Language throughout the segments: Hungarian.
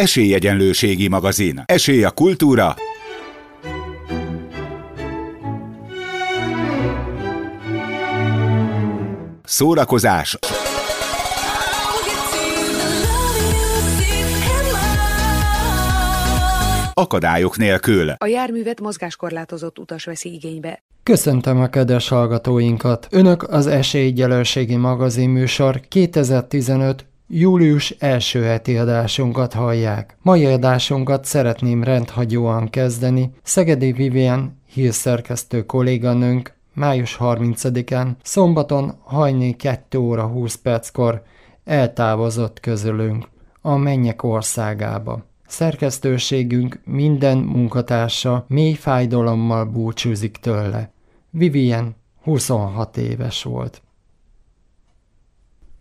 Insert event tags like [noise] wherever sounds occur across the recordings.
Esélyegyenlőségi magazin. Esély a kultúra. Szórakozás. Akadályok nélkül. A járművet mozgáskorlátozott utas veszi igénybe. Köszöntöm a kedves hallgatóinkat! Önök az Esélyegyelőségi magazin műsor 2015 július első heti adásunkat hallják. Mai adásunkat szeretném rendhagyóan kezdeni. Szegedi Vivian hírszerkesztő kolléganőnk május 30-án, szombaton hajni 2 óra 20 perckor eltávozott közülünk a mennyek országába. Szerkesztőségünk minden munkatársa mély fájdalommal búcsúzik tőle. Vivien 26 éves volt.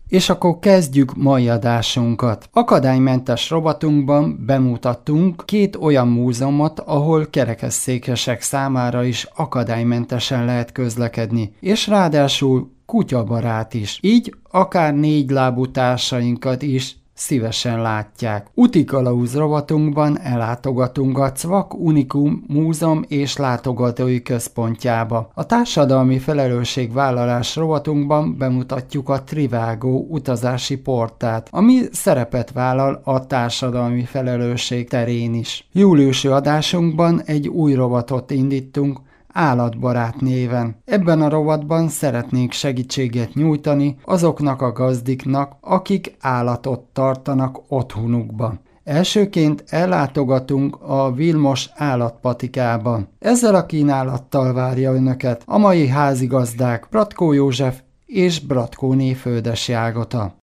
És akkor kezdjük mai adásunkat. Akadálymentes rovatunkban bemutattunk két olyan múzeumot, ahol kerekesszékesek számára is akadálymentesen lehet közlekedni, és ráadásul kutyabarát is. Így akár négy lábú társainkat is szívesen látják. Utikalauz rovatunkban ellátogatunk a Cvak Unikum Múzeum és Látogatói Központjába. A társadalmi felelősségvállalás rovatunkban bemutatjuk a Trivágó utazási portát, ami szerepet vállal a társadalmi felelősség terén is. Júliusi adásunkban egy új rovatot indítunk, állatbarát néven. Ebben a rovatban szeretnénk segítséget nyújtani azoknak a gazdiknak, akik állatot tartanak otthonukban. Elsőként ellátogatunk a Vilmos állatpatikába. Ezzel a kínálattal várja önöket a mai házigazdák Bratkó József és Bratkó Néföldes Jágota.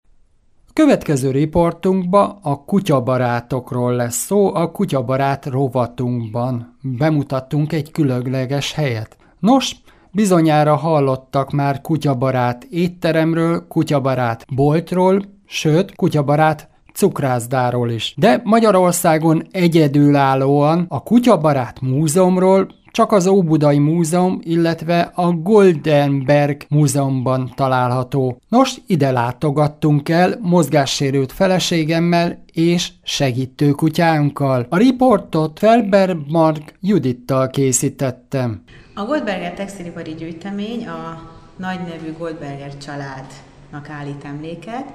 Következő riportunkba a kutyabarátokról lesz szó, a kutyabarát rovatunkban. Bemutattunk egy különleges helyet. Nos, bizonyára hallottak már kutyabarát étteremről, kutyabarát boltról, sőt, kutyabarát cukrászdáról is. De Magyarországon egyedülállóan a Kutyabarát Múzeumról csak az Óbudai Múzeum, illetve a Goldenberg Múzeumban található. Nos, ide látogattunk el mozgássérült feleségemmel és segítő kutyánkkal. A riportot Felbermark Judittal készítettem. A Goldberger textilipari gyűjtemény a nagy nevű Goldberger családnak állít emléket.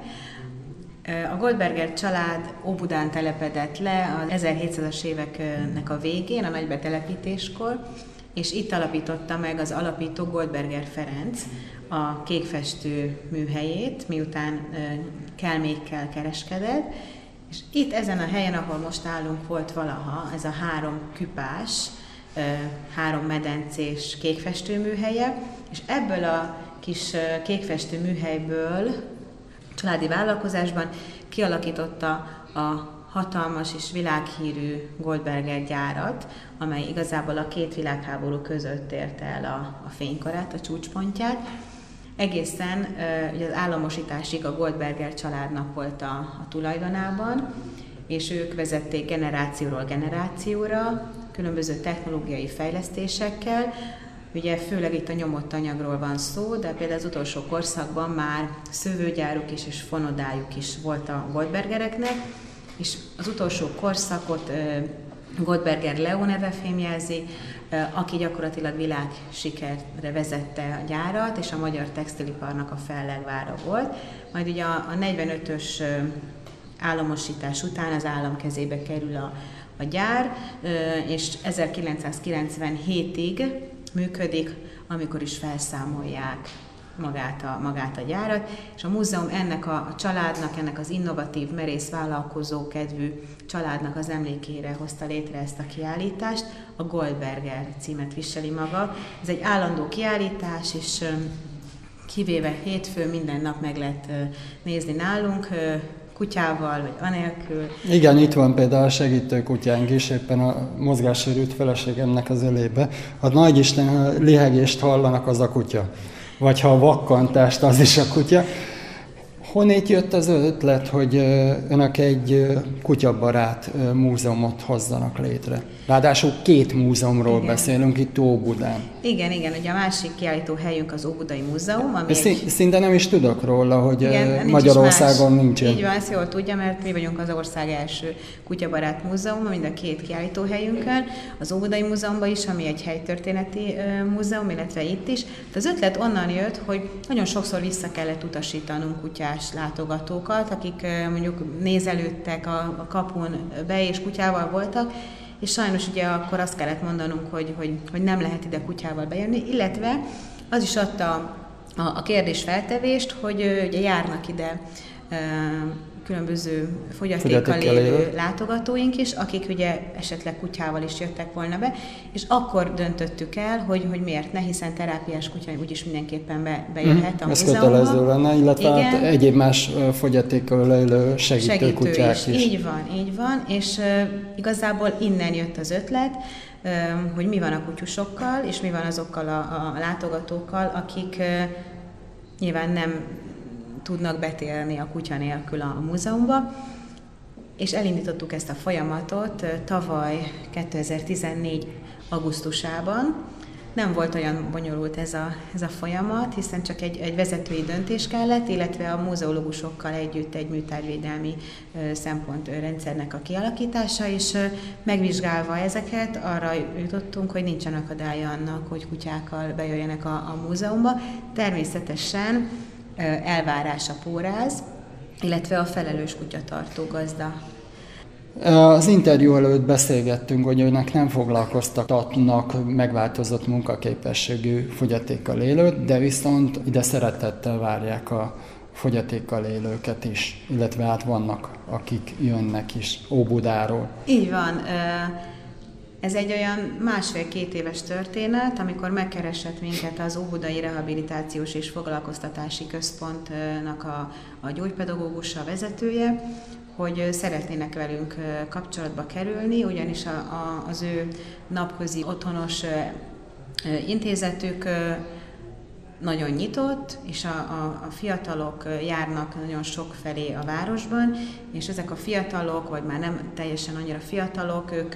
A Goldberger család Óbudán telepedett le az 1700-as éveknek a végén, a nagybetelepítéskor, és itt alapította meg az alapító Goldberger Ferenc a kékfestő műhelyét, miután kelmékkel kereskedett, és itt ezen a helyen, ahol most állunk, volt valaha ez a három küpás, három medencés kékfestő műhelye, és ebből a kis kékfestő műhelyből családi vállalkozásban kialakította a hatalmas és világhírű Goldberger gyárat, amely igazából a két világháború között érte el a, a fénykorát, a csúcspontját. Egészen ugye az államosításig a Goldberger családnak volt a, a tulajdonában, és ők vezették generációról generációra, különböző technológiai fejlesztésekkel, Ugye főleg itt a nyomott anyagról van szó, de például az utolsó korszakban már szővőgyáruk is és fonodájuk is volt a Goldbergereknek, és az utolsó korszakot Goldberger Leo neve fémjelzi, aki gyakorlatilag világ sikerre vezette a gyárat, és a magyar textiliparnak a fellegvára volt. Majd ugye a 45-ös államosítás után az állam kezébe kerül a, a gyár, és 1997-ig működik, amikor is felszámolják magát a, magát a gyárat, és a múzeum ennek a, családnak, ennek az innovatív, merész vállalkozó kedvű családnak az emlékére hozta létre ezt a kiállítást. A Goldberger címet viseli maga. Ez egy állandó kiállítás, és kivéve hétfő minden nap meg lehet nézni nálunk kutyával, vagy anélkül. Igen, itt van például a segítő kutyánk is, éppen a mozgássérült feleségemnek az ölébe. A nagy Isten lihegést hallanak, az a kutya. Vagy ha a vakkantást, az is a kutya. Honnét jött az ötlet, hogy önök egy kutyabarát múzeumot hozzanak létre? Ráadásul két múzeumról igen. beszélünk itt Óbudán. Igen, igen, ugye a másik kiállító helyünk az Óbudai Múzeum, ami Szín, egy... Szinte nem is tudok róla, hogy igen, Magyarországon nincs. Így van, ezt jól tudja, mert mi vagyunk az ország első kutyabarát múzeum, mind a két kiállító helyünkön, az Óbudai Múzeumban is, ami egy helytörténeti múzeum, illetve itt is. De az ötlet onnan jött, hogy nagyon sokszor vissza kellett utasítanunk kutyás látogatókat, akik mondjuk nézelődtek a, kapun be és kutyával voltak, és sajnos ugye akkor azt kellett mondanunk, hogy, hogy, hogy nem lehet ide kutyával bejönni, illetve az is adta a, a kérdés feltevést, hogy ugye járnak ide különböző fogyatékkal élő látogatóink is, akik ugye esetleg kutyával is jöttek volna be, és akkor döntöttük el, hogy, hogy miért ne, hiszen terápiás kutya úgyis mindenképpen be, bejöhet a Ez kötelező lenne, illetve hát Igen. hát egyéb más fogyatékkal élő segítő, segítő kutyák is. is. Így van, így van, és uh, igazából innen jött az ötlet, hogy mi van a kutyusokkal, és mi van azokkal a, a látogatókkal, akik uh, nyilván nem tudnak betérni a kutya nélkül a múzeumba. És elindítottuk ezt a folyamatot tavaly 2014. augusztusában. Nem volt olyan bonyolult ez a, ez a folyamat, hiszen csak egy, egy vezetői döntés kellett, illetve a múzeológusokkal együtt egy műtárvédelmi szempontrendszernek a kialakítása, és megvizsgálva ezeket arra jutottunk, hogy nincsen akadálya annak, hogy kutyákkal bejöjjenek a, a múzeumba. Természetesen elvárás a póráz, illetve a felelős kutyatartó gazda. Az interjú előtt beszélgettünk, hogy önnek nem foglalkoztatnak megváltozott munkaképességű fogyatékkal élőt, de viszont ide szeretettel várják a fogyatékkal élőket is, illetve hát vannak, akik jönnek is Óbudáról. Így van. Ez egy olyan másfél-két éves történet, amikor megkeresett minket az Óbudai Rehabilitációs és Foglalkoztatási Központnak a, a gyógypedagógusa, a vezetője, hogy szeretnének velünk kapcsolatba kerülni, ugyanis a, a, az ő napközi otthonos intézetük nagyon nyitott, és a, a, a fiatalok járnak nagyon sok felé a városban, és ezek a fiatalok, vagy már nem teljesen annyira fiatalok, ők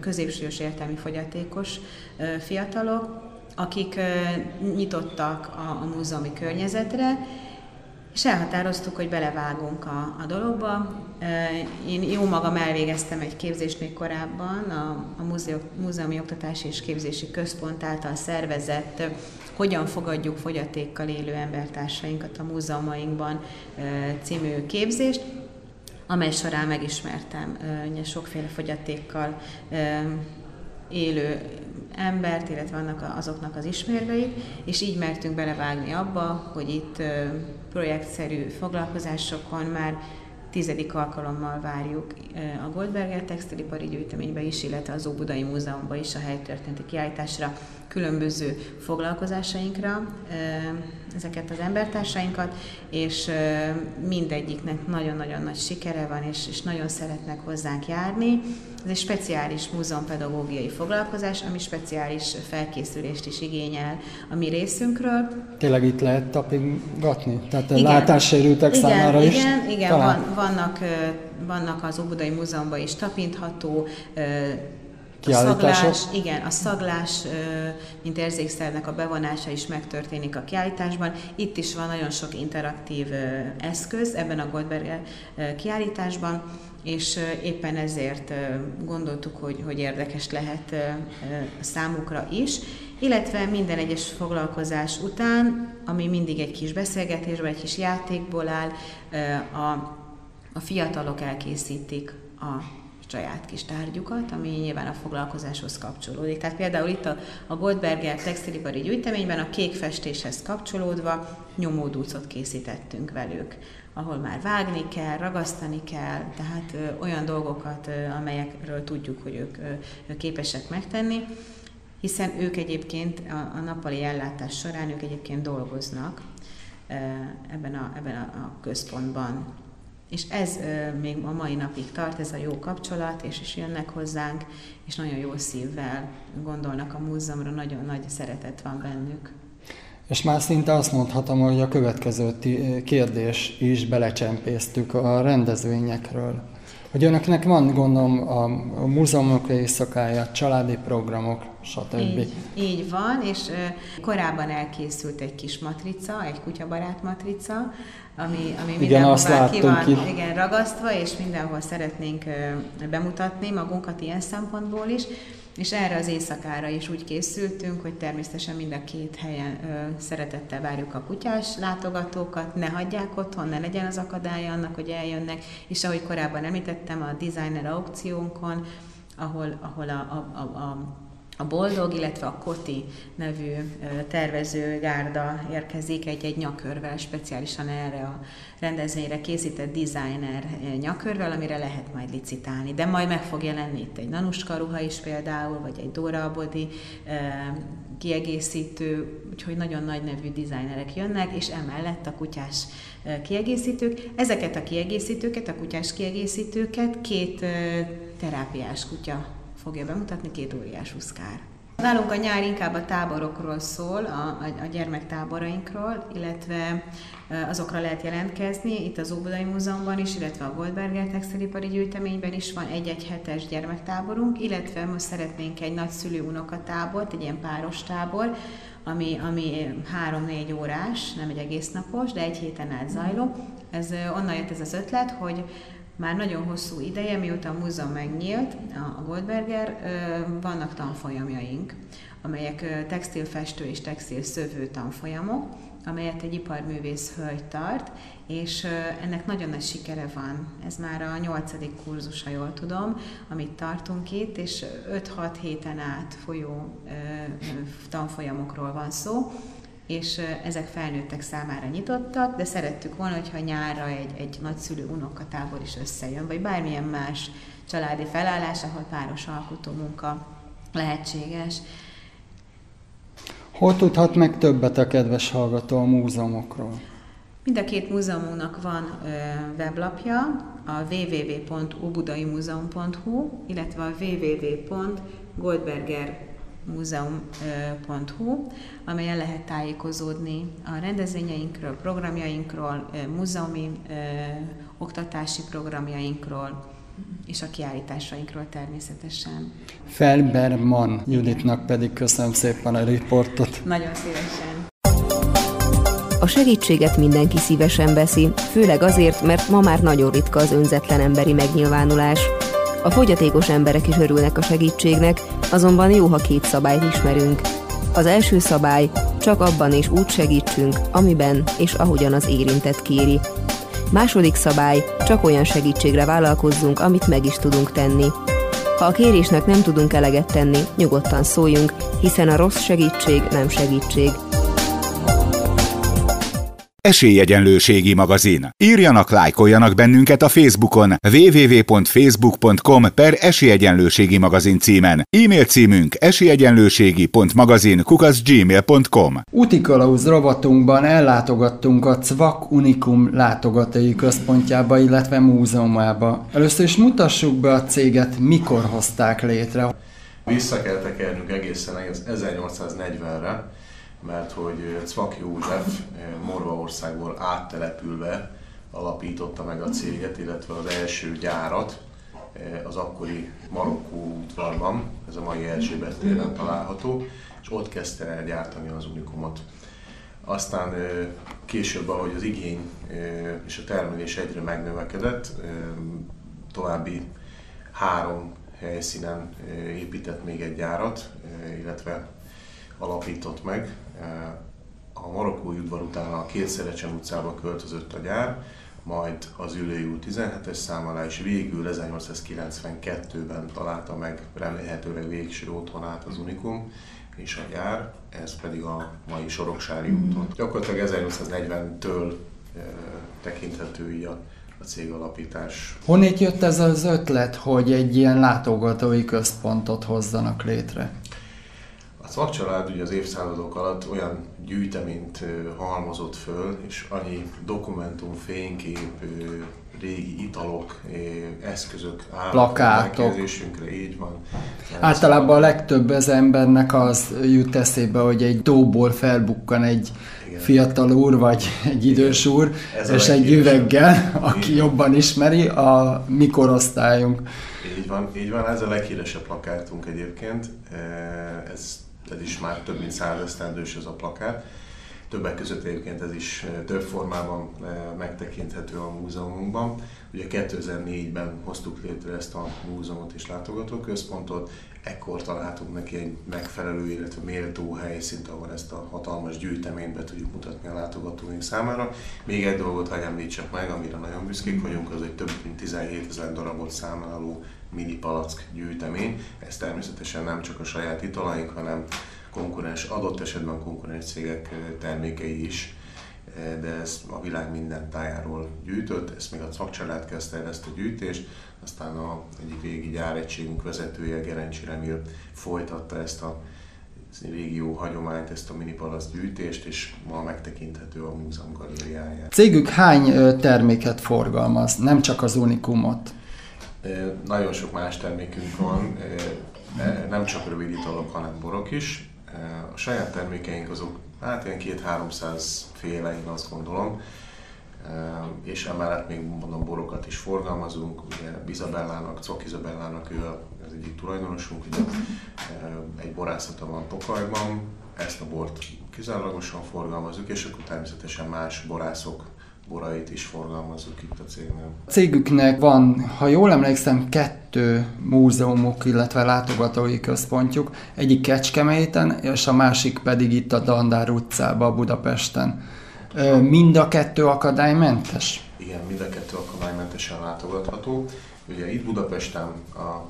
középsős értelmi fogyatékos fiatalok, akik nyitottak a, a múzeumi környezetre, és elhatároztuk, hogy belevágunk a, a dologba. Én jó magam elvégeztem egy képzést még korábban, a, a Múzeum, Múzeumi Oktatási és Képzési Központ által szervezett hogyan fogadjuk fogyatékkal élő embertársainkat a múzeumainkban című képzést, amely során megismertem sokféle fogyatékkal élő embert, illetve annak azoknak az ismérveit, és így mertünk belevágni abba, hogy itt projektszerű foglalkozásokon már tizedik alkalommal várjuk a Goldberger textilipari gyűjteménybe is, illetve az Óbudai Múzeumban is a helytörténeti kiállításra különböző foglalkozásainkra ezeket az embertársainkat, és mindegyiknek nagyon-nagyon nagy sikere van, és, és nagyon szeretnek hozzánk járni. Ez egy speciális múzeumpedagógiai foglalkozás, ami speciális felkészülést is igényel a mi részünkről. Tényleg itt lehet tapingatni? Tehát igen. látássérültek igen, számára igen, is? Igen, igen van, vannak, vannak az Óbudai Múzeumban is tapintható a szaglás, igen, a szaglás, mint érzékszernek a bevonása is megtörténik a kiállításban. Itt is van nagyon sok interaktív eszköz ebben a Goldberger kiállításban, és éppen ezért gondoltuk, hogy, hogy érdekes lehet számukra is, illetve minden egyes foglalkozás után, ami mindig egy kis beszélgetésben, egy kis játékból áll, a, a fiatalok elkészítik a saját kis tárgyukat, ami nyilván a foglalkozáshoz kapcsolódik. Tehát például itt a, a Goldberger textilipari gyűjteményben a kék festéshez kapcsolódva nyomódúcot készítettünk velük, ahol már vágni kell, ragasztani kell, tehát ö, olyan dolgokat, ö, amelyekről tudjuk, hogy ők ö, képesek megtenni, hiszen ők egyébként a, a nappali ellátás során ők egyébként dolgoznak ebben a, ebben a, a központban. És ez még a mai napig tart, ez a jó kapcsolat, és is jönnek hozzánk, és nagyon jó szívvel gondolnak a múzeumra, nagyon nagy szeretet van bennük. És már szinte azt mondhatom, hogy a következő kérdés is belecsempésztük a rendezvényekről. Hogy önöknek van, gondolom, a múzeumok éjszakája, családi programok, stb. Így, így van, és korábban elkészült egy kis matrica, egy kutyabarát matrica, ami, ami igen, azt ki van ki. Igen, ragasztva, és mindenhol szeretnénk bemutatni magunkat ilyen szempontból is. És erre az éjszakára is úgy készültünk, hogy természetesen mind a két helyen ö, szeretettel várjuk a kutyás látogatókat, ne hagyják otthon, ne legyen az akadálya annak, hogy eljönnek, és ahogy korábban említettem, a designer aukciónkon, ahol, ahol a, a, a, a a Boldog, illetve a Koti nevű tervezőgárda érkezik egy-egy nyakörvel, speciálisan erre a rendezvényre készített designer nyakörvel, amire lehet majd licitálni. De majd meg fog jelenni itt egy Nanuska ruha is például, vagy egy Dora Abodi kiegészítő, úgyhogy nagyon nagy nevű designerek jönnek, és emellett a kutyás kiegészítők. Ezeket a kiegészítőket, a kutyás kiegészítőket két terápiás kutya fogja bemutatni, két óriás uszkár. Nálunk a nyár inkább a táborokról szól, a, a, a gyermektáborainkról, illetve azokra lehet jelentkezni. Itt az Óbudai Múzeumban is, illetve a Goldberger Textilipari Gyűjteményben is van egy-egy hetes gyermektáborunk, illetve most szeretnénk egy nagyszülő unokatábort, egy ilyen páros tábor, ami, ami három-négy órás, nem egy egész napos, de egy héten át zajló. Ez onnan jött ez az ötlet, hogy már nagyon hosszú ideje, mióta a múzeum megnyílt, a Goldberger, vannak tanfolyamjaink, amelyek textilfestő és textilszövő tanfolyamok, amelyet egy iparművész hölgy tart, és ennek nagyon nagy sikere van. Ez már a nyolcadik kurzus, ha jól tudom, amit tartunk itt, és 5-6 héten át folyó tanfolyamokról van szó, és ezek felnőttek számára nyitottak, de szerettük volna, hogyha nyárra egy, egy nagyszülő unokatábor is összejön, vagy bármilyen más családi felállás, ahol páros alkotó munka lehetséges. Hol tudhat meg többet a kedves hallgató a múzeumokról? Mind a két múzeumunknak van ö, weblapja, a www.ubudaimuzeum.hu, illetve a www.goldberger múzeum.hu, amelyen lehet tájékozódni a rendezvényeinkről, programjainkról, múzeumi oktatási programjainkról, és a kiállításainkról természetesen. Felberman Juditnak pedig köszönöm szépen a riportot. Nagyon szívesen. A segítséget mindenki szívesen veszi, főleg azért, mert ma már nagyon ritka az önzetlen emberi megnyilvánulás. A fogyatékos emberek is örülnek a segítségnek, azonban jó, ha két szabályt ismerünk. Az első szabály, csak abban és úgy segítsünk, amiben és ahogyan az érintett kéri. Második szabály, csak olyan segítségre vállalkozzunk, amit meg is tudunk tenni. Ha a kérésnek nem tudunk eleget tenni, nyugodtan szóljunk, hiszen a rossz segítség nem segítség. Esélyegyenlőségi magazin. Írjanak, lájkoljanak bennünket a Facebookon www.facebook.com per Esélyegyenlőségi magazin címen. E-mail címünk esélyegyenlőségi.magazin kukaszgmail.com Úti kalauz rovatunkban ellátogattunk a Cvak Unikum látogatói központjába, illetve múzeumába. Először is mutassuk be a céget, mikor hozták létre. Vissza kell tekernünk egészen 1840-re, mert hogy Cvak József Morvaországból áttelepülve alapította meg a céget, illetve az első gyárat az akkori Marokkó udvarban, ez a mai Erzsébet téren található, és ott kezdte el gyártani az unikumot. Aztán később, ahogy az igény és a termelés egyre megnövekedett, további három helyszínen épített még egy gyárat, illetve alapított meg. A marokkói udvar után a Kétszerecsen utcába költözött a gyár, majd az Ülői út 17-es szám alá, és végül 1892-ben találta meg remélhetőleg végső otthonát az Unikum és a gyár, ez pedig a mai Soroksári úton. Gyakorlatilag 1840-től e, tekinthető így a, a cég alapítás. Honnét jött ez az ötlet, hogy egy ilyen látogatói központot hozzanak létre? Szakcsalád ugye az évszázadok alatt olyan gyűjteményt halmozott föl, és annyi dokumentum, fénykép, régi italok, eszközök Plakátok. így van. Általában a legtöbb az embernek az jut eszébe, hogy egy tóból felbukkan egy Igen. fiatal úr, vagy egy idős úr, Ez és egy üveggel, aki így. jobban ismeri a mi korosztályunk. Így van, így van, ez a leghíresebb plakátunk egyébként. Ez, ez is már több mint száz esztendős ez a plakát Többek között egyébként ez is több formában megtekinthető a múzeumunkban. Ugye 2004-ben hoztuk létre ezt a múzeumot és látogatóközpontot, ekkor találtunk neki egy megfelelő, illetve méltó helyszínt, ahol ezt a hatalmas gyűjteményt be tudjuk mutatni a látogatóink számára. Még egy dolgot hagyj említsek meg, amire nagyon büszkék vagyunk, az egy több mint 17 ezer darabot számláló mini palack gyűjtemény. Ez természetesen nem csak a saját italaink, hanem konkurens, adott esetben konkurens cégek termékei is, de ez a világ minden tájáról gyűjtött, ezt még a szakcsalád kezdte el ezt a gyűjtést, aztán a egyik régi gyáregységünk vezetője, Gerencsi Remil folytatta ezt a régió hagyományt, ezt a minipalasz gyűjtést, és ma megtekinthető a múzeum galériáján. Cégük hány terméket forgalmaz, nem csak az Unikumot? Nagyon sok más termékünk van, nem csak rövid italok, hanem borok is. A saját termékeink azok, hát ilyen két-háromszáz féle, én azt gondolom, és emellett még mondom borokat is forgalmazunk, ugye Bizabellának, Cok Izabellának ő az egyik tulajdonosunk, ugye egy borászata van Tokajban, ezt a bort kizárólagosan forgalmazunk, és akkor természetesen más borászok borait is forgalmazzuk itt a cégnél. A cégüknek van, ha jól emlékszem, kettő múzeumok, illetve látogatói központjuk. Egyik Kecskeméten, és a másik pedig itt a Dandár utcában, Budapesten. Mind a kettő akadálymentes? Igen, mind a kettő akadálymentesen látogatható. Ugye itt Budapesten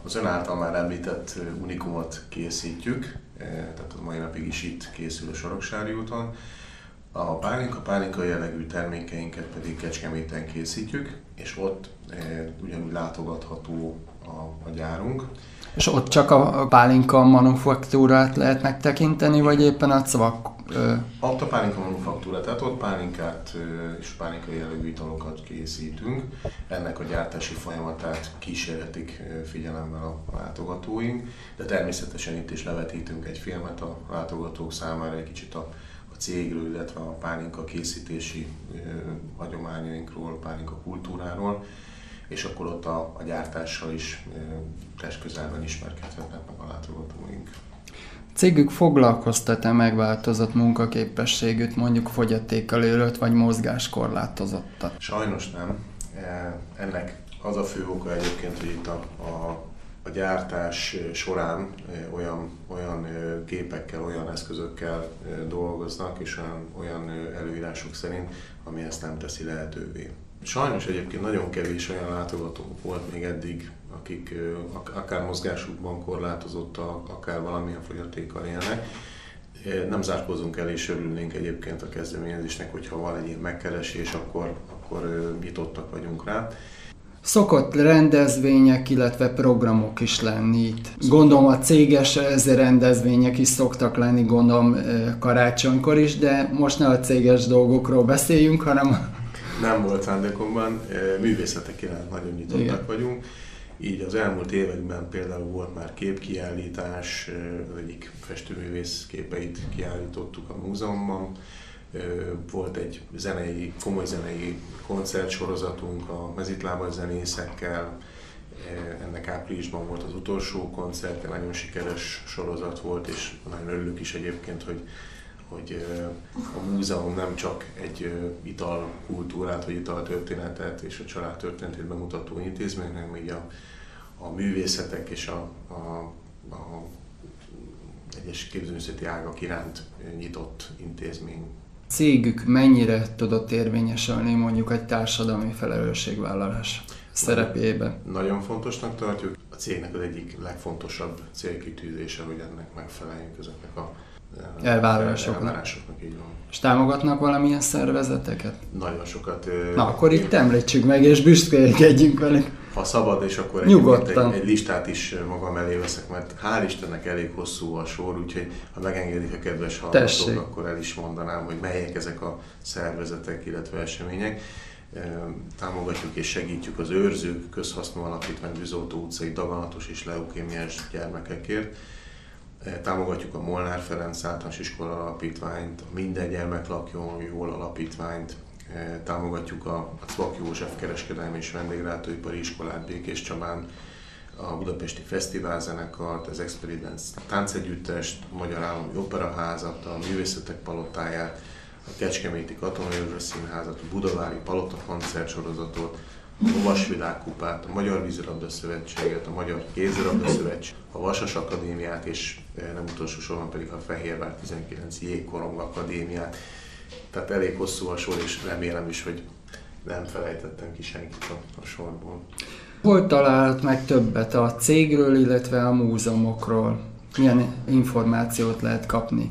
az ön által már említett unikumot készítjük, tehát a mai napig is itt készül a Soroksári úton. A pálinka, pálinka jellegű termékeinket pedig Kecskeméten készítjük, és ott e, ugyanúgy látogatható a, a gyárunk. És ott csak a pálinka manufaktúrát lehet megtekinteni, vagy éppen a cvak? Ott a pálinka manufaktúra, tehát ott pálinkát és pálinka jellegű italokat készítünk. Ennek a gyártási folyamatát kísérletik figyelemmel a látogatóink, de természetesen itt is levetítünk egy filmet a látogatók számára, egy kicsit a cégről, illetve a pálinka készítési hagyományainkról, pálinka kultúráról, és akkor ott a, a gyártással is testközelben ismerkedhetnek meg a látogatóink. Cégük foglalkoztat-e megváltozott munkaképességűt, mondjuk fogyatékkal élőt vagy mozgáskorlátozottat? Sajnos nem. Ennek az a fő oka egyébként, hogy itt a, a a gyártás során olyan, olyan gépekkel, olyan eszközökkel dolgoznak, és olyan, olyan előírások szerint, ami ezt nem teszi lehetővé. Sajnos egyébként nagyon kevés olyan látogató volt még eddig, akik akár mozgásukban korlátozottak, akár valamilyen fogyatékkal élnek. Nem zárkozunk el, és örülnénk egyébként a kezdeményezésnek, hogyha van egy ilyen megkeresés, akkor, akkor nyitottak vagyunk rá. Szokott rendezvények, illetve programok is lenni itt. Gondolom a céges rendezvények is szoktak lenni, gondolom karácsonykor is, de most ne a céges dolgokról beszéljünk, hanem... Nem volt szándékomban, művészetek iránt nagyon nyitottak Igen. vagyunk. Így az elmúlt években például volt már képkiállítás, az egyik festőművész képeit kiállítottuk a múzeumban, volt egy zenei, komoly zenei koncertsorozatunk a mezitlábas zenészekkel, ennek áprilisban volt az utolsó koncert, nagyon sikeres sorozat volt, és nagyon örülök is egyébként, hogy, hogy a múzeum nem csak egy italkultúrát, vagy italtörténetet és a család történetét bemutató intézmény, hanem így a, a művészetek és a, a, a egyes képzőművészeti ágak iránt nyitott intézmény cégük mennyire tudott érvényesülni mondjuk egy társadalmi felelősségvállalás szerepébe? Nagyon fontosnak tartjuk. A cégnek az egyik legfontosabb célkitűzése, hogy ennek megfeleljünk ezeknek a eh, elvárásoknak. elvárásoknak így van. És támogatnak valamilyen szervezeteket? Nagyon sokat. Na, akkor itt említsük meg, és büszkélkedjünk velük ha szabad, és akkor egy, egy listát is magam elé veszek, mert hál' Istennek elég hosszú a sor, úgyhogy ha megengedik a kedves hallgatók, akkor el is mondanám, hogy melyek ezek a szervezetek, illetve események. Támogatjuk és segítjük az őrzők, közhasznú alapítvány, Büzótó utcai daganatos és leukémiás gyermekekért. Támogatjuk a Molnár Ferenc általános iskola alapítványt, a Minden gyermek lakjon jól alapítványt, támogatjuk a, a Cvak József kereskedelmi és vendéglátóipari iskolát Békés Csabán, a Budapesti Fesztiválzenekart, az Experience táncegyüttest, a Magyar Állami Operaházat, a Művészetek Palotáját, a Kecskeméti Katonai Színházat, a Budavári Palota koncertsorozatot, a Lovas Világkupát, a Magyar Vízilabda Szövetséget, a Magyar Kézilabda Szövetség, a Vasas Akadémiát és eh, nem utolsó sorban pedig a Fehérvár 19 Jégkorong Akadémiát. Tehát elég hosszú a sor, és remélem is, hogy nem felejtettem ki senkit a, a sorból. Hol találhat meg többet a cégről, illetve a múzeumokról? Milyen információt lehet kapni?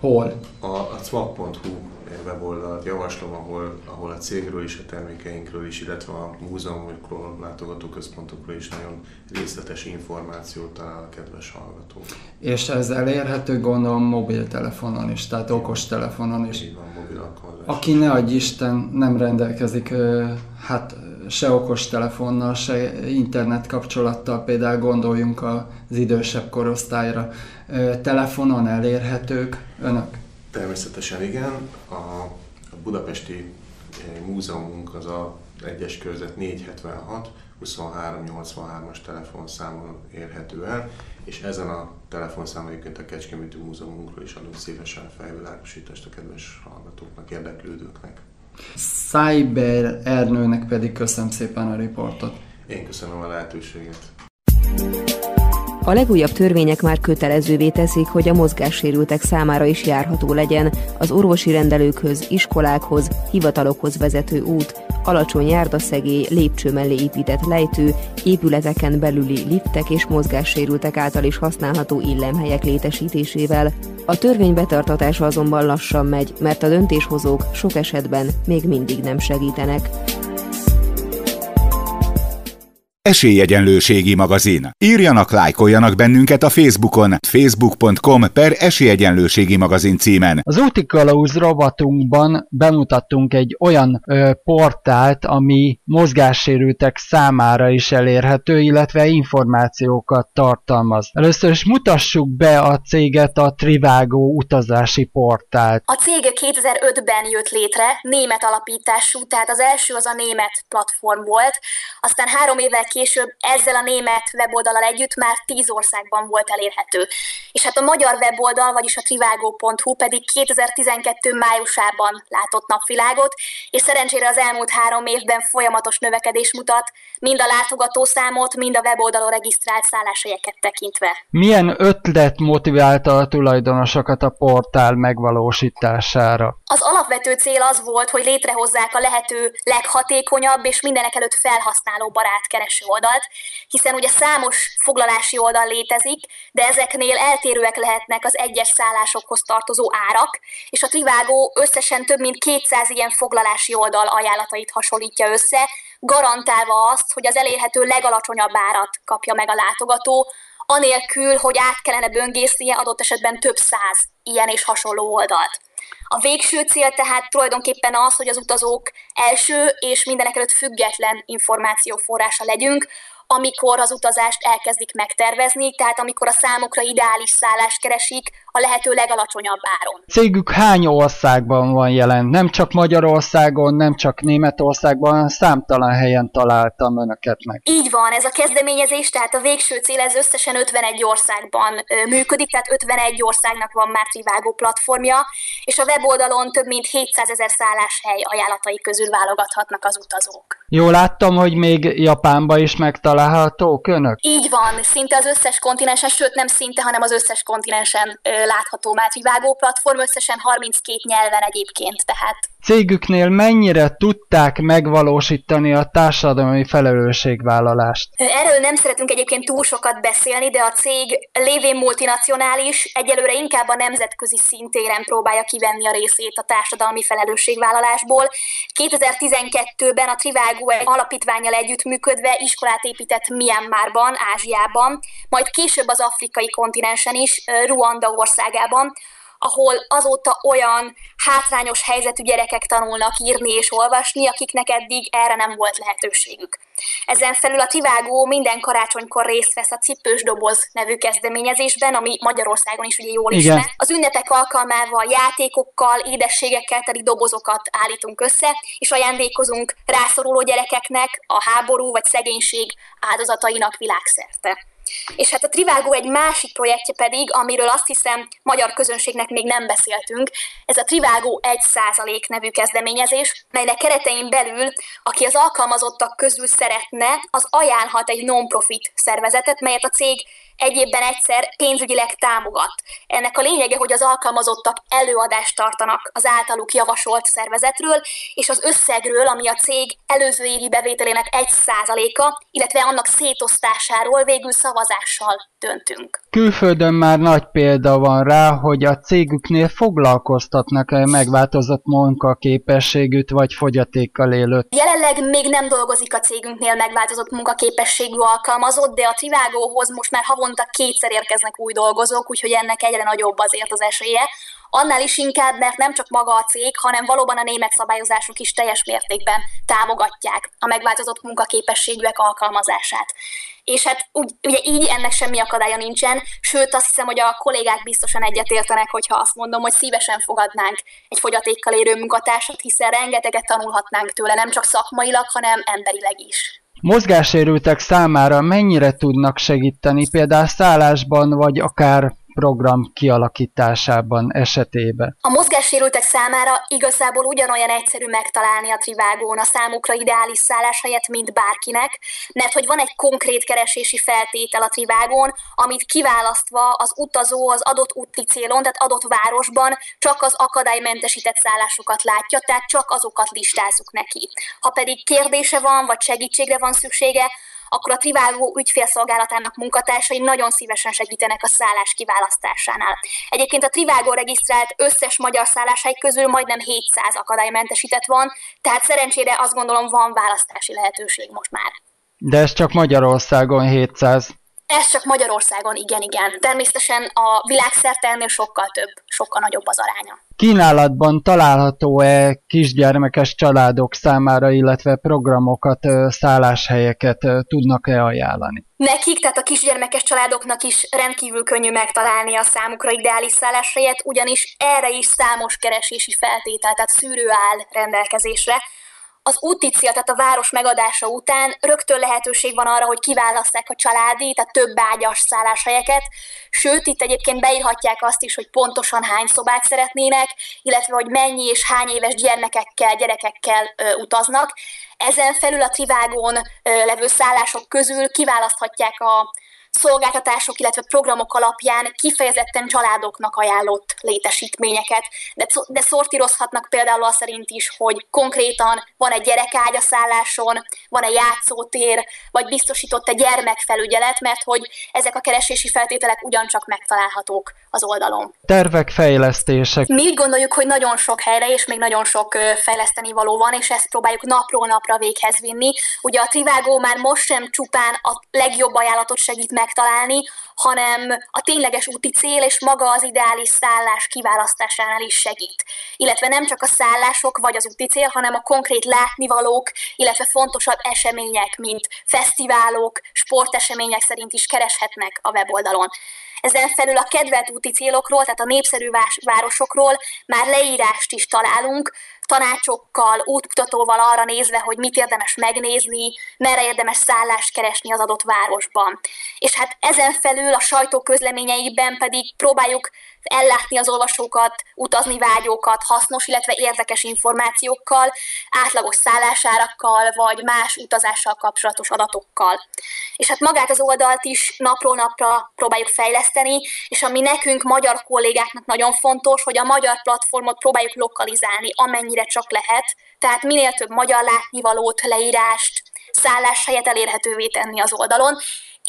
Hol? A, a cvak.hu weboldalt javaslom, ahol, ahol a cégről is, a termékeinkről is, illetve a múzeumokról, látogatóközpontokról is nagyon részletes információt talál a kedves hallgatók. És ez elérhető gondolom mobiltelefonon is, tehát okostelefonon is. Így van, mobil Aki ne adj Isten nem rendelkezik hát se okostelefonnal, se internet kapcsolattal, például gondoljunk az idősebb korosztályra. Telefonon elérhetők önök? Természetesen igen. A, a budapesti múzeumunk az a egyes körzet 476 2383-as telefonszámon érhető el, és ezen a telefonszámon egyébként a Kecskeméti Múzeumunkról is adunk szívesen felvilágosítást a kedves hallgatóknak, érdeklődőknek. Cyber Ernőnek pedig köszönöm szépen a riportot. Én köszönöm a lehetőséget. A legújabb törvények már kötelezővé teszik, hogy a mozgássérültek számára is járható legyen az orvosi rendelőkhöz, iskolákhoz, hivatalokhoz vezető út, alacsony járdaszegély, lépcső mellé épített lejtő, épületeken belüli liftek és mozgássérültek által is használható illemhelyek létesítésével. A törvény betartatása azonban lassan megy, mert a döntéshozók sok esetben még mindig nem segítenek. Esélyegyenlőségi magazin. Írjanak, lájkoljanak bennünket a Facebookon, facebook.com per Esélyegyenlőségi magazin címen. Az úti kalauz rovatunkban bemutattunk egy olyan ö, portált, ami mozgássérültek számára is elérhető, illetve információkat tartalmaz. Először is mutassuk be a céget, a Trivago utazási portált. A cég 2005-ben jött létre, német alapítású, tehát az első az a német platform volt, aztán három évvel később ezzel a német weboldalal együtt már tíz országban volt elérhető. És hát a magyar weboldal, vagyis a trivago.hu pedig 2012 májusában látott napvilágot, és szerencsére az elmúlt három évben folyamatos növekedés mutat, mind a látogatószámot, mind a weboldalon regisztrált szálláshelyeket tekintve. Milyen ötlet motiválta a tulajdonosokat a portál megvalósítására? Az alapvető cél az volt, hogy létrehozzák a lehető leghatékonyabb és mindenek előtt felhasználó barát kereső oldalt, hiszen ugye számos foglalási oldal létezik, de ezeknél eltérőek lehetnek az egyes szállásokhoz tartozó árak, és a Trivago összesen több mint 200 ilyen foglalási oldal ajánlatait hasonlítja össze, garantálva azt, hogy az elérhető legalacsonyabb árat kapja meg a látogató, anélkül, hogy át kellene böngésznie adott esetben több száz ilyen és hasonló oldalt. A végső cél tehát tulajdonképpen az, hogy az utazók első és mindenek előtt független információforrása legyünk, amikor az utazást elkezdik megtervezni, tehát amikor a számukra ideális szállást keresik a lehető legalacsonyabb áron. Cégük hány országban van jelen? Nem csak Magyarországon, nem csak Németországban, számtalan helyen találtam önöket meg. Így van, ez a kezdeményezés, tehát a végső cél ez összesen 51 országban működik, tehát 51 országnak van már Trivago platformja, és a weboldalon több mint 700 ezer szálláshely ajánlatai közül válogathatnak az utazók. Jól láttam, hogy még Japánba is megtalálhatók önök? Így van, szinte az összes kontinensen, sőt nem szinte, hanem az összes kontinensen látható már Trivago platform, összesen 32 nyelven egyébként, tehát Cégüknél mennyire tudták megvalósítani a társadalmi felelősségvállalást? Erről nem szeretünk egyébként túl sokat beszélni, de a cég lévén multinacionális, egyelőre inkább a nemzetközi szintéren próbálja kivenni a részét a társadalmi felelősségvállalásból. 2012-ben a Trivago egy alapítványjal együttműködve iskolát épített Myanmarban, Ázsiában, majd később az afrikai kontinensen is, Ruanda országában, ahol azóta olyan hátrányos helyzetű gyerekek tanulnak írni és olvasni, akiknek eddig erre nem volt lehetőségük. Ezen felül a Trivágó minden karácsonykor részt vesz a Cipős Doboz nevű kezdeményezésben, ami Magyarországon is ugye jól ismert. Az ünnepek alkalmával játékokkal, édességekkel teli dobozokat állítunk össze, és ajándékozunk rászoruló gyerekeknek a háború vagy szegénység áldozatainak világszerte. És hát a Trivágó egy másik projektje pedig, amiről azt hiszem magyar közönségnek még nem beszéltünk, ez a Trivágó 1% nevű kezdeményezés, melynek keretein belül, aki az alkalmazottak közül szeretne, az ajánlhat egy non-profit szervezetet, melyet a cég egy évben egyszer pénzügyileg támogat. Ennek a lényege, hogy az alkalmazottak előadást tartanak az általuk javasolt szervezetről, és az összegről, ami a cég előző évi bevételének egy százaléka, illetve annak szétosztásáról végül szavazással döntünk. Külföldön már nagy példa van rá, hogy a cégüknél foglalkoztatnak -e megváltozott munkaképességűt vagy fogyatékkal élőt. Jelenleg még nem dolgozik a cégünknél megváltozott munkaképességű alkalmazott, de a Trivágóhoz most már havon havonta kétszer érkeznek új dolgozók, úgyhogy ennek egyre nagyobb azért az esélye. Annál is inkább, mert nem csak maga a cég, hanem valóban a német szabályozások is teljes mértékben támogatják a megváltozott munkaképességűek alkalmazását. És hát úgy, ugye így ennek semmi akadálya nincsen, sőt azt hiszem, hogy a kollégák biztosan egyetértenek, hogyha azt mondom, hogy szívesen fogadnánk egy fogyatékkal érő munkatársat, hiszen rengeteget tanulhatnánk tőle, nem csak szakmailag, hanem emberileg is. Mozgássérültek számára mennyire tudnak segíteni, például szállásban, vagy akár program kialakításában esetében. A mozgássérültek számára igazából ugyanolyan egyszerű megtalálni a Trivágón a számukra ideális szálláshelyet, mint bárkinek, mert hogy van egy konkrét keresési feltétel a Trivágón, amit kiválasztva az utazó az adott úti célon, tehát adott városban csak az akadálymentesített szállásokat látja, tehát csak azokat listázzuk neki. Ha pedig kérdése van, vagy segítségre van szüksége, akkor a Trivágó ügyfélszolgálatának munkatársai nagyon szívesen segítenek a szállás kiválasztásánál. Egyébként a Trivágó regisztrált összes magyar szálláshely közül majdnem 700 akadálymentesített van, tehát szerencsére azt gondolom van választási lehetőség most már. De ez csak Magyarországon 700. Ez csak Magyarországon, igen, igen. Természetesen a világszerte ennél sokkal több, sokkal nagyobb az aránya. Kínálatban található-e kisgyermekes családok számára, illetve programokat, szálláshelyeket tudnak-e ajánlani? Nekik, tehát a kisgyermekes családoknak is rendkívül könnyű megtalálni a számukra ideális szálláshelyet, ugyanis erre is számos keresési feltétel, tehát szűrő áll rendelkezésre az úti cél, tehát a város megadása után rögtön lehetőség van arra, hogy kiválaszták a családi, tehát több ágyas szálláshelyeket, sőt, itt egyébként beírhatják azt is, hogy pontosan hány szobát szeretnének, illetve hogy mennyi és hány éves gyermekekkel, gyerekekkel ö, utaznak. Ezen felül a Trivágón ö, levő szállások közül kiválaszthatják a szolgáltatások, illetve programok alapján kifejezetten családoknak ajánlott létesítményeket, de, de szortírozhatnak például azt szerint is, hogy konkrétan van egy gyerekágy a szálláson, van egy játszótér, vagy biztosított egy gyermekfelügyelet, mert hogy ezek a keresési feltételek ugyancsak megtalálhatók az oldalon. Tervek, fejlesztések. Mi úgy gondoljuk, hogy nagyon sok helyre és még nagyon sok fejleszteni való van, és ezt próbáljuk napról napra véghez vinni. Ugye a Trivágó már most sem csupán a legjobb ajánlatot segít megtalálni, hanem a tényleges úti cél és maga az ideális szállás kiválasztásánál is segít. Illetve nem csak a szállások vagy az úti cél, hanem a konkrét látnivalók, illetve fontosabb események, mint fesztiválok, sportesemények szerint is kereshetnek a weboldalon. Ezen felül a kedvelt úti célokról, tehát a népszerű városokról már leírást is találunk, tanácsokkal, útmutatóval arra nézve, hogy mit érdemes megnézni, merre érdemes szállást keresni az adott városban. És hát ezen felül a sajtó közleményeiben pedig próbáljuk ellátni az olvasókat, utazni vágyókat, hasznos, illetve érdekes információkkal, átlagos szállásárakkal, vagy más utazással kapcsolatos adatokkal. És hát magát az oldalt is napról napra próbáljuk fejleszteni, és ami nekünk, magyar kollégáknak nagyon fontos, hogy a magyar platformot próbáljuk lokalizálni, amennyire csak lehet, tehát minél több magyar látnivalót, leírást, szálláshelyet elérhetővé tenni az oldalon,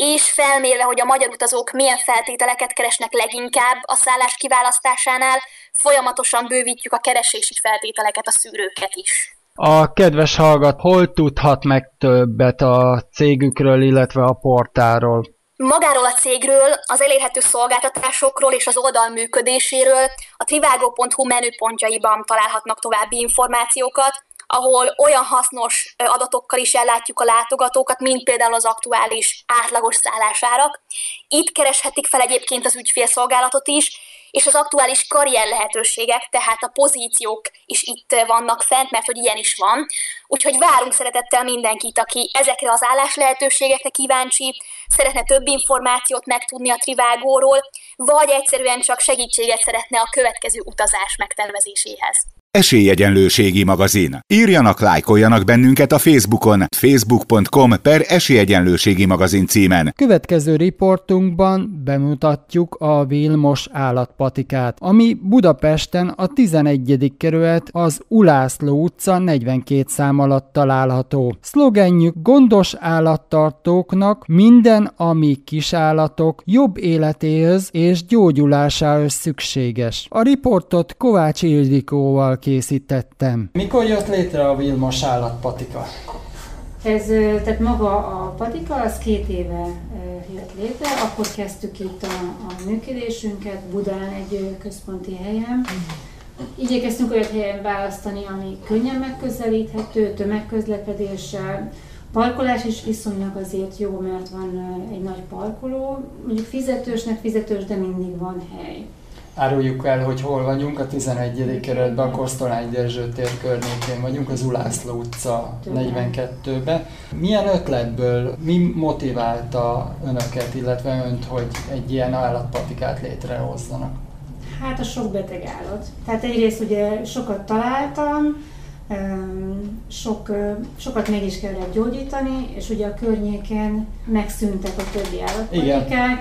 és felmérve, hogy a magyar utazók milyen feltételeket keresnek leginkább a szállás kiválasztásánál, folyamatosan bővítjük a keresési feltételeket, a szűrőket is. A kedves hallgat hol tudhat meg többet a cégükről, illetve a portáról? Magáról a cégről, az elérhető szolgáltatásokról és az oldal működéséről a trivago.hu menüpontjaiban találhatnak további információkat, ahol olyan hasznos adatokkal is ellátjuk a látogatókat, mint például az aktuális átlagos szállásárak. Itt kereshetik fel egyébként az ügyfélszolgálatot is, és az aktuális karrier lehetőségek, tehát a pozíciók is itt vannak fent, mert hogy ilyen is van. Úgyhogy várunk szeretettel mindenkit, aki ezekre az állás lehetőségekre kíváncsi, szeretne több információt megtudni a Trivágóról, vagy egyszerűen csak segítséget szeretne a következő utazás megtervezéséhez. Esélyegyenlőségi magazin. Írjanak, lájkoljanak bennünket a Facebookon, facebook.com per esélyegyenlőségi magazin címen. Következő riportunkban bemutatjuk a Vilmos állatpatikát, ami Budapesten a 11. kerület az Ulászló utca 42 szám alatt található. Szlogenjük gondos állattartóknak minden, ami kisállatok jobb életéhez és gyógyulásához szükséges. A riportot Kovács Ildikóval készítettem. Mikor jött létre a Vilmos állatpatika? Ez, tehát maga a patika, az két éve jött létre, akkor kezdtük itt a, a működésünket Budán egy központi helyen. Igyekeztünk olyat helyen választani, ami könnyen megközelíthető, tömegközlekedéssel, Parkolás is viszonylag azért jó, mert van egy nagy parkoló, mondjuk fizetősnek fizetős, de mindig van hely. Áruljuk el, hogy hol vagyunk, a 11. kerületben, a Kosztolány Dezső tér környékén vagyunk, az Ulászló utca 42-ben. Milyen ötletből, mi motiválta önöket, illetve önt, hogy egy ilyen állatpatikát létrehozzanak? Hát a sok beteg állat. Tehát egyrészt ugye sokat találtam, sok, sokat meg is kellett gyógyítani, és ugye a környéken megszűntek a többi állatpatikák, Igen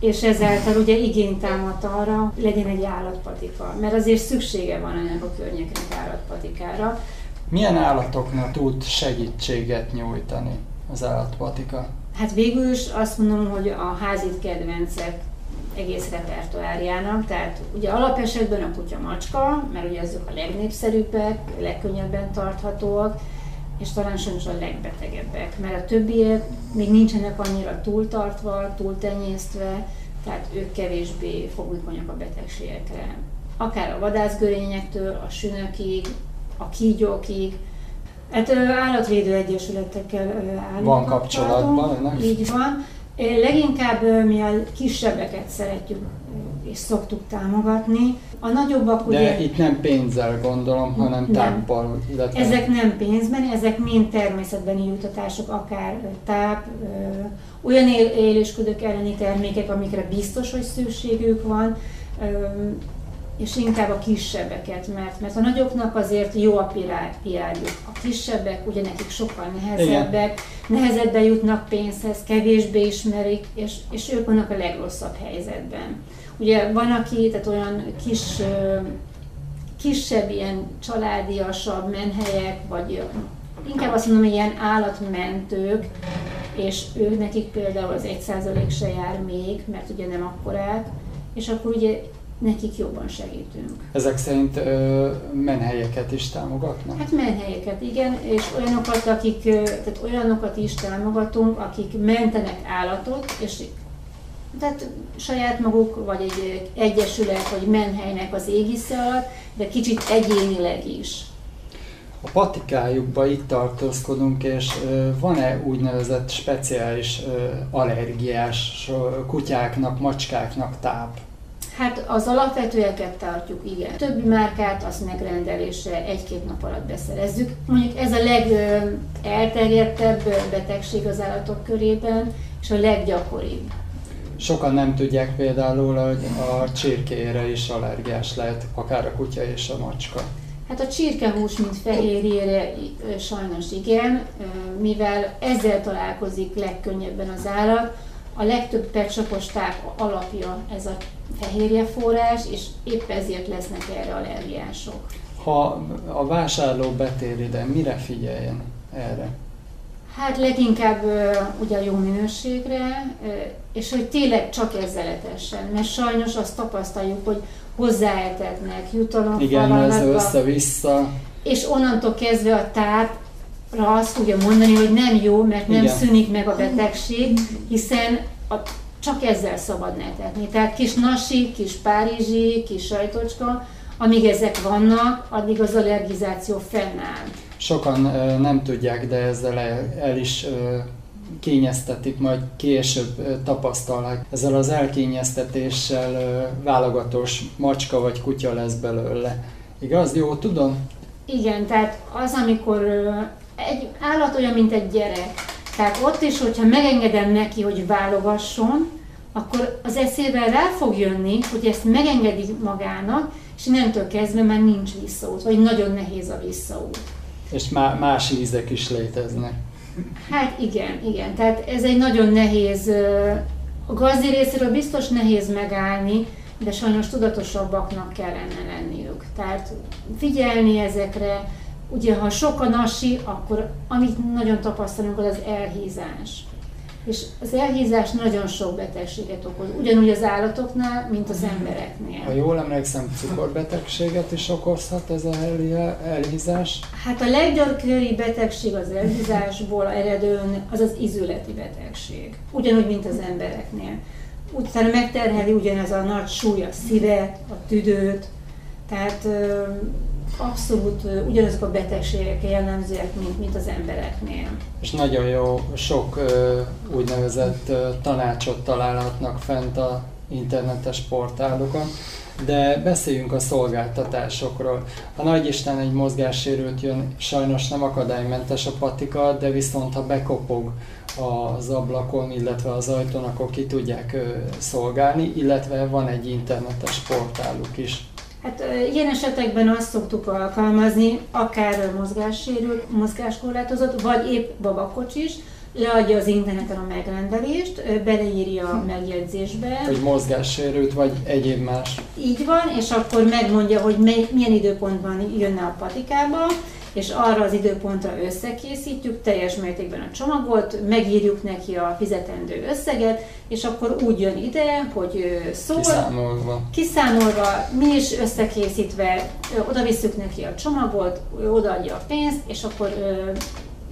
és ezáltal ugye igényt támadt arra, legyen egy állatpatika, mert azért szüksége van ennek a környéknek állatpatikára. Milyen állatoknak tud segítséget nyújtani az állatpatika? Hát végül is azt mondom, hogy a házit kedvencek egész repertoárjának, tehát ugye alapesetben a kutya macska, mert ugye azok a legnépszerűbbek, legkönnyebben tarthatóak, és talán sajnos a legbetegebbek, mert a többiek még nincsenek annyira túltartva, túltenyésztve, tehát ők kevésbé fogékonyak a betegségekre. Akár a vadászgörényektől, a sünökig, a kígyókig, Hát állatvédő egyesületekkel állunk Van kapcsolatban önnek? Így van. Leginkább mi a kisebbeket szeretjük és szoktuk támogatni. A nagyobbak De ugye... itt nem pénzzel gondolom, hanem táppal. Illetve... Ezek nem pénzben, ezek mind természetbeni jutatások, akár táp, ö, olyan él, élősködők elleni termékek, amikre biztos, hogy szükségük van, ö, és inkább a kisebbeket, mert, mert a nagyoknak azért jó a piárjuk. A kisebbek ugye nekik sokkal nehezebbek, Igen. nehezebben jutnak pénzhez, kevésbé ismerik, és, és ők vannak a legrosszabb helyzetben. Ugye van, aki, tehát olyan kis, kisebb, ilyen családiasabb menhelyek, vagy inkább azt mondom, ilyen állatmentők, és ők nekik például az egy százalék se jár még, mert ugye nem akkorák, és akkor ugye nekik jobban segítünk. Ezek szerint ö, menhelyeket is támogatnak? Hát menhelyeket, igen, és olyanokat, akik, tehát olyanokat is támogatunk, akik mentenek állatot, és tehát saját maguk, vagy egy egyesület, vagy menhelynek az égisze alatt, de kicsit egyénileg is. A patikájukba itt tartózkodunk, és van-e úgynevezett speciális allergiás kutyáknak, macskáknak táp? Hát az alapvetőeket tartjuk, igen. Többi márkát azt megrendelésre egy-két nap alatt beszerezzük. Mondjuk ez a legelterjedtebb betegség az állatok körében, és a leggyakoribb. Sokan nem tudják például, hogy a csirkére is allergiás lehet, akár a kutya és a macska. Hát a csirkehús, mint fehérjére sajnos igen, mivel ezzel találkozik legkönnyebben az állat, a legtöbb petcsapos táp alapja ez a fehérje forrás, és épp ezért lesznek erre allergiások. Ha a vásárló betér ide, mire figyeljen erre? Hát leginkább ugye a jó minőségre, és hogy tényleg csak ezzel letessen, mert sajnos azt tapasztaljuk, hogy hozzáetetnek, jutalom Igen, ez össze-vissza. És onnantól kezdve a tápra azt tudja mondani, hogy nem jó, mert nem Igen. szűnik meg a betegség, hiszen a, csak ezzel szabad netetni. Tehát kis nasi, kis párizsi, kis sajtocska, amíg ezek vannak, addig az allergizáció fennáll. Sokan nem tudják, de ezzel el, is kényeztetik, majd később tapasztalják. Ezzel az elkényeztetéssel válogatós macska vagy kutya lesz belőle. Igaz? Jó, tudom? Igen, tehát az, amikor egy állat olyan, mint egy gyerek. Tehát ott is, hogyha megengedem neki, hogy válogasson, akkor az eszével rá fog jönni, hogy ezt megengedi magának, és innentől kezdve már nincs visszaút, vagy nagyon nehéz a visszaút. És má- más ízek is léteznek. Hát igen, igen. Tehát ez egy nagyon nehéz, a gazdi részéről biztos nehéz megállni, de sajnos tudatosabbaknak kellene lenniük. Tehát figyelni ezekre, ugye ha sok a nasi, akkor amit nagyon tapasztalunk, az az elhízás és az elhízás nagyon sok betegséget okoz, ugyanúgy az állatoknál, mint az embereknél. Ha jól emlékszem, cukorbetegséget is okozhat ez a elhízás? Hát a leggyakoribb betegség az elhízásból eredőn az az izületi betegség, ugyanúgy, mint az embereknél. Utána megterheli ugyanez a nagy súly a szívet, a tüdőt, tehát abszolút ugyanazok a betegségek jellemzőek, mint, mint az embereknél. És nagyon jó, sok úgynevezett tanácsot találhatnak fent a internetes portálokon, de beszéljünk a szolgáltatásokról. A Nagyisten egy mozgássérült jön, sajnos nem akadálymentes a patika, de viszont ha bekopog az ablakon, illetve az ajtón, akkor ki tudják szolgálni, illetve van egy internetes portáluk is. Hát ilyen esetekben azt szoktuk alkalmazni, akár mozgássérült, mozgáskorlátozott, vagy épp babakocsis, leadja az interneten a megrendelést, beleírja a megjegyzésbe. Hogy mozgássérült, vagy egyéb más. Így van, és akkor megmondja, hogy mely, milyen időpontban jönne a patikába, és arra az időpontra összekészítjük teljes mértékben a csomagot, megírjuk neki a fizetendő összeget, és akkor úgy jön ide, hogy szól, kiszámolva. kiszámolva, mi is összekészítve, oda visszük neki a csomagot, odaadja a pénzt, és akkor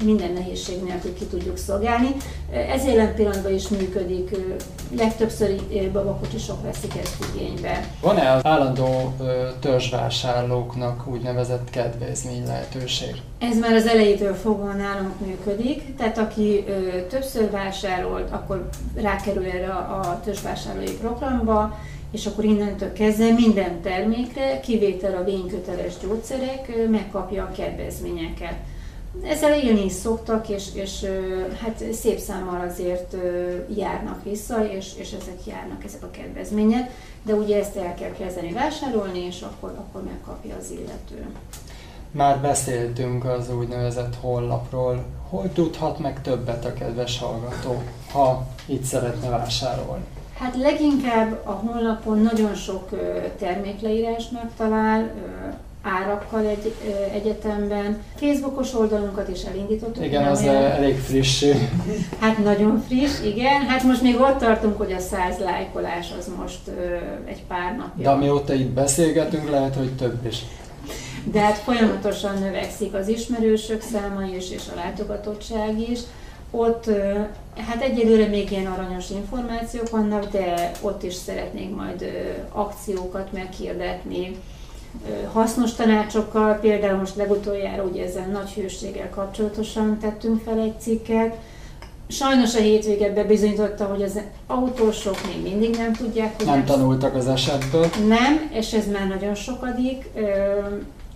minden nehézség nélkül ki tudjuk szolgálni. Ez jelen pillanatban is működik, legtöbbször babakocsisok veszik ezt igénybe. Van-e az állandó törzsvásárlóknak úgynevezett kedvezmény lehetőség? Ez már az elejétől fogva nálunk működik, tehát aki ö, többször vásárolt, akkor rákerül erre a, a törzsvásárlói programba, és akkor innentől kezdve minden termékre, kivétel a vényköteles gyógyszerek, megkapja a kedvezményeket. Ezzel élni is szoktak, és, és hát szép számmal azért járnak vissza, és, és ezek járnak, ezek a kedvezmények, de ugye ezt el kell kezdeni vásárolni, és akkor, akkor megkapja az illető. Már beszéltünk az úgynevezett honlapról. Hol tudhat meg többet a kedves hallgató, ha itt szeretne vásárolni? Hát leginkább a honlapon nagyon sok termékleírás megtalál, árakkal egy egyetemben. Facebookos oldalunkat is elindítottuk. Igen, az olyan... elég friss. [laughs] Hát nagyon friss, igen. Hát most még ott tartunk, hogy a száz lájkolás az most ö, egy pár napja. De amióta itt beszélgetünk, lehet, hogy több is. De hát folyamatosan növekszik az ismerősök száma is, és a látogatottság is. Ott hát egyelőre még ilyen aranyos információk vannak, de ott is szeretnénk majd akciókat meghirdetni, hasznos tanácsokkal, például most legutoljára ugye ezzel nagy hőséggel kapcsolatosan tettünk fel egy cikket. Sajnos a hétvége bebizonyította, hogy az autósok még mindig nem tudják, hogy... Nem tanultak az esetből. Nem, és ez már nagyon sokadik,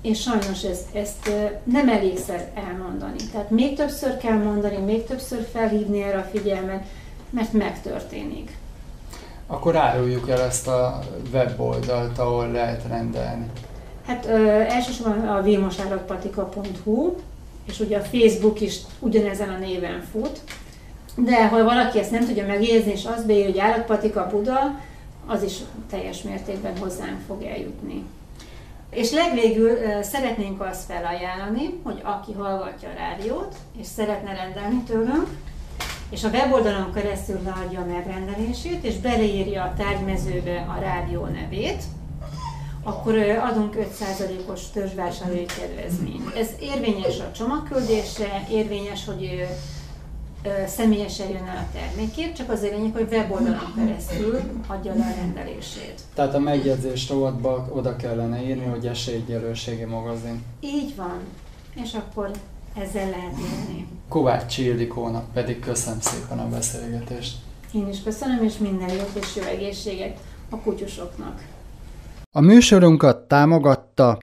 és sajnos ezt, ezt nem elégszer elmondani. Tehát még többször kell mondani, még többször felhívni erre a figyelmet, mert megtörténik. Akkor áruljuk el ezt a weboldalt, ahol lehet rendelni. Hát ö, elsősorban a vilmosállatpatika.hu, és ugye a Facebook is ugyanezen a néven fut, de ha valaki ezt nem tudja megjegyezni, és azt beír, hogy állatpatika Buda, az is teljes mértékben hozzánk fog eljutni. És legvégül szeretnénk azt felajánlani, hogy aki hallgatja a rádiót, és szeretne rendelni tőlünk, és a weboldalon keresztül leadja a megrendelését, és beleírja a tárgymezőbe a rádió nevét, akkor adunk 5%-os törzsvásárlói kedvezményt. Ez érvényes a csomagküldésre, érvényes, hogy személyesen jön el a termékért, csak az lényeg, hogy weboldalon keresztül adja le a rendelését. Tehát a megjegyzés rovatba oda kellene írni, hogy esélyegyelőségi magazin. Így van. És akkor ezzel lehet élni. Kovács Ildikónak pedig köszönöm szépen a beszélgetést. Én is köszönöm, és minden jót és jó egészséget a kutyusoknak. A műsorunkat támogatta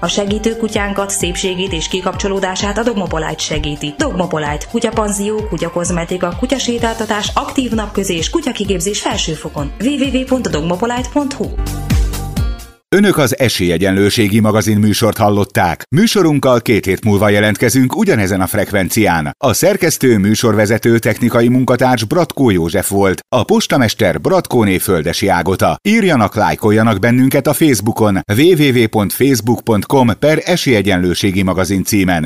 a segítő kutyánkat, szépségét és kikapcsolódását a Dogmopolite segíti. Dogmopolite, kutyapanzió, kutyakozmetika, kutyasétáltatás, aktív napközés, kutyakigépzés felsőfokon. www.dogmopolite.hu Önök az Esélyegyenlőségi magazin műsort hallották. Műsorunkkal két hét múlva jelentkezünk ugyanezen a frekvencián. A szerkesztő műsorvezető technikai munkatárs Bratkó József volt, a postamester Bratkóné Földesi Ágota. Írjanak, lájkoljanak bennünket a Facebookon www.facebook.com per Esélyegyenlőségi magazin címen.